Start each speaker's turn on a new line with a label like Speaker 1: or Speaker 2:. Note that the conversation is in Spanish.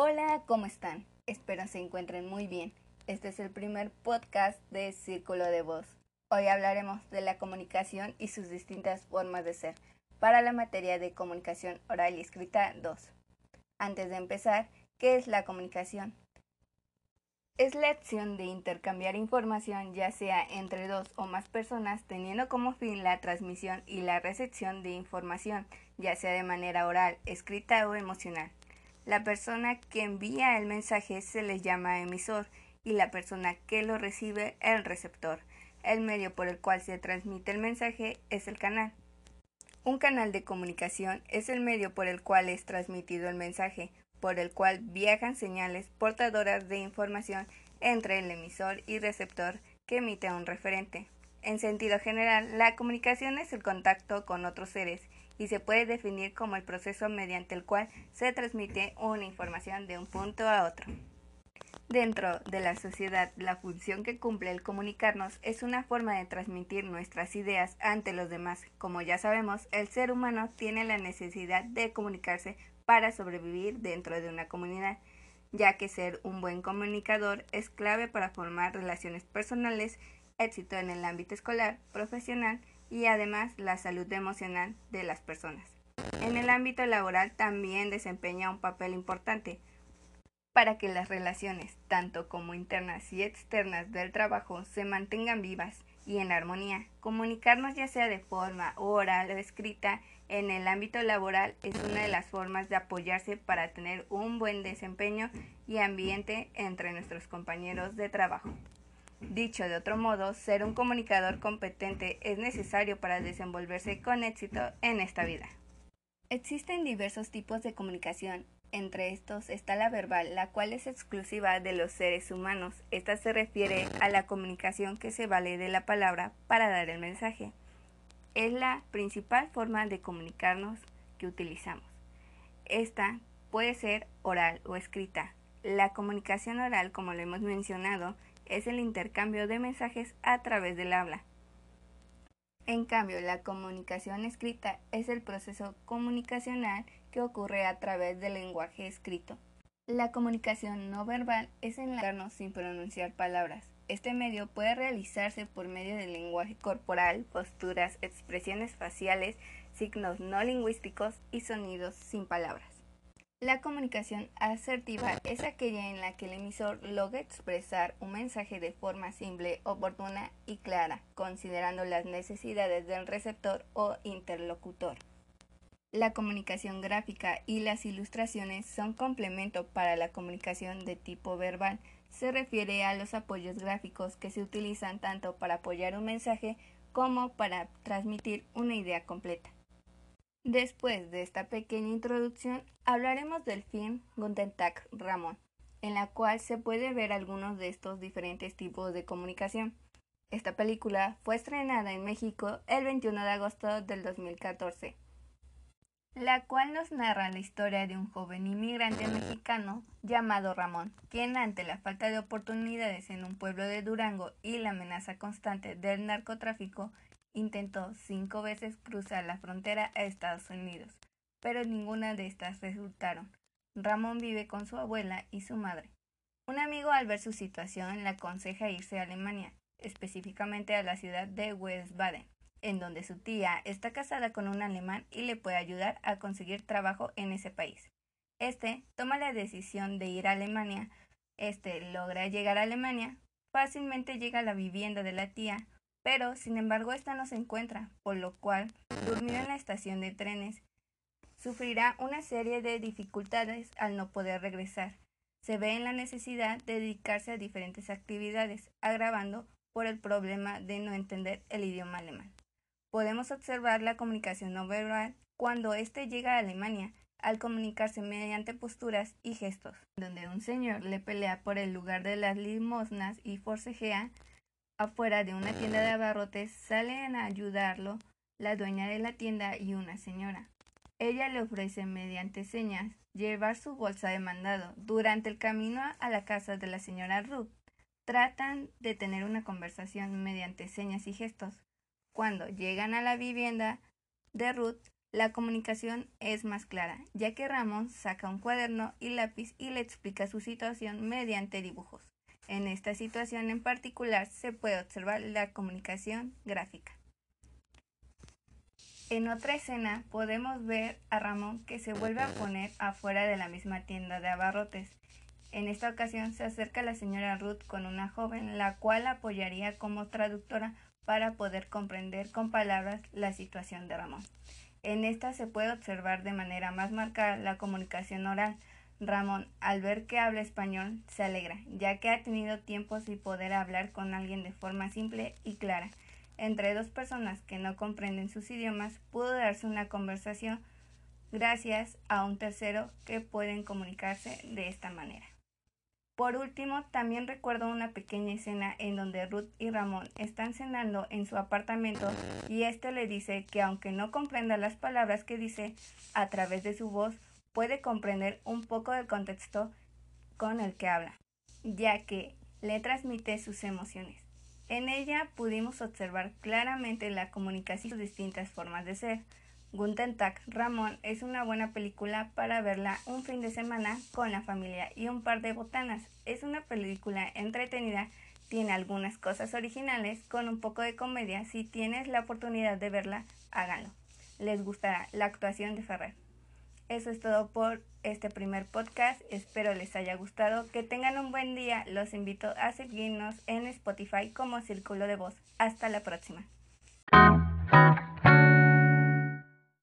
Speaker 1: Hola, ¿cómo están? Espero se encuentren muy bien. Este es el primer podcast de Círculo de Voz. Hoy hablaremos de la comunicación y sus distintas formas de ser para la materia de comunicación oral y escrita 2. Antes de empezar, ¿qué es la comunicación? Es la acción de intercambiar información ya sea entre dos o más personas teniendo como fin la transmisión y la recepción de información, ya sea de manera oral, escrita o emocional. La persona que envía el mensaje se le llama emisor y la persona que lo recibe el receptor. El medio por el cual se transmite el mensaje es el canal. Un canal de comunicación es el medio por el cual es transmitido el mensaje, por el cual viajan señales portadoras de información entre el emisor y receptor que emite un referente. En sentido general, la comunicación es el contacto con otros seres y se puede definir como el proceso mediante el cual se transmite una información de un punto a otro. Dentro de la sociedad, la función que cumple el comunicarnos es una forma de transmitir nuestras ideas ante los demás. Como ya sabemos, el ser humano tiene la necesidad de comunicarse para sobrevivir dentro de una comunidad, ya que ser un buen comunicador es clave para formar relaciones personales, éxito en el ámbito escolar, profesional y además la salud emocional de las personas. En el ámbito laboral también desempeña un papel importante para que las relaciones, tanto como internas y externas del trabajo, se mantengan vivas y en armonía. Comunicarnos ya sea de forma oral o escrita en el ámbito laboral es una de las formas de apoyarse para tener un buen desempeño y ambiente entre nuestros compañeros de trabajo. Dicho de otro modo, ser un comunicador competente es necesario para desenvolverse con éxito en esta vida. Existen diversos tipos de comunicación. Entre estos está la verbal, la cual es exclusiva de los seres humanos. Esta se refiere a la comunicación que se vale de la palabra para dar el mensaje es la principal forma de comunicarnos que utilizamos. Esta puede ser oral o escrita. La comunicación oral, como lo hemos mencionado, es el intercambio de mensajes a través del habla. En cambio, la comunicación escrita es el proceso comunicacional que ocurre a través del lenguaje escrito. La comunicación no verbal es enlatarnos sin pronunciar palabras. Este medio puede realizarse por medio del lenguaje corporal, posturas, expresiones faciales, signos no lingüísticos y sonidos sin palabras. La comunicación asertiva es aquella en la que el emisor logra expresar un mensaje de forma simple, oportuna y clara, considerando las necesidades del receptor o interlocutor. La comunicación gráfica y las ilustraciones son complemento para la comunicación de tipo verbal, se refiere a los apoyos gráficos que se utilizan tanto para apoyar un mensaje como para transmitir una idea completa. Después de esta pequeña introducción, hablaremos del film Guten Tag Ramón, en la cual se puede ver algunos de estos diferentes tipos de comunicación. Esta película fue estrenada en México el 21 de agosto del 2014 la cual nos narra la historia de un joven inmigrante mexicano llamado Ramón, quien ante la falta de oportunidades en un pueblo de Durango y la amenaza constante del narcotráfico, intentó cinco veces cruzar la frontera a Estados Unidos, pero ninguna de estas resultaron. Ramón vive con su abuela y su madre. Un amigo al ver su situación le aconseja irse a Alemania, específicamente a la ciudad de Wiesbaden, en donde su tía está casada con un alemán y le puede ayudar a conseguir trabajo en ese país. Este toma la decisión de ir a Alemania. Este logra llegar a Alemania, fácilmente llega a la vivienda de la tía, pero sin embargo esta no se encuentra, por lo cual durmió en la estación de trenes. Sufrirá una serie de dificultades al no poder regresar. Se ve en la necesidad de dedicarse a diferentes actividades, agravando por el problema de no entender el idioma alemán. Podemos observar la comunicación no verbal cuando éste llega a Alemania, al comunicarse mediante posturas y gestos, donde un señor le pelea por el lugar de las limosnas y forcejea afuera de una tienda de abarrotes, salen a ayudarlo la dueña de la tienda y una señora. Ella le ofrece mediante señas llevar su bolsa de mandado. Durante el camino a la casa de la señora Ruth, tratan de tener una conversación mediante señas y gestos. Cuando llegan a la vivienda de Ruth, La comunicación es más clara, ya que Ramón saca un cuaderno y lápiz y le explica su situación mediante dibujos. En esta situación en particular se puede observar la comunicación gráfica. En otra escena podemos ver a Ramón que se vuelve a poner afuera de la misma tienda de abarrotes. En esta ocasión se acerca la señora Ruth con una joven, la cual apoyaría como traductora para poder comprender con palabras la situación de Ramón. En esta se puede observar de manera más marcada la comunicación oral. Ramón, al ver que habla español, se alegra, ya que ha tenido tiempo sin poder hablar con alguien de forma simple y clara. Entre dos personas que no comprenden sus idiomas, pudo darse una conversación gracias a un tercero que pueden comunicarse de esta manera. Por último, también recuerdo una pequeña escena en donde Ruth y Ramón están cenando en su apartamento y éste le dice que aunque no comprenda las palabras que dice, a través de su voz puede comprender un poco del contexto con el que habla, ya que le transmite sus emociones. En ella pudimos observar claramente la comunicación y sus distintas formas de ser, Guten Tag Ramón es una buena película para verla un fin de semana con la familia y un par de botanas. Es una película entretenida, tiene algunas cosas originales con un poco de comedia. Si tienes la oportunidad de verla, háganlo. Les gustará la actuación de Ferrer. Eso es todo por este primer podcast. Espero les haya gustado. Que tengan un buen día. Los invito a seguirnos en Spotify como Círculo de Voz. Hasta la próxima.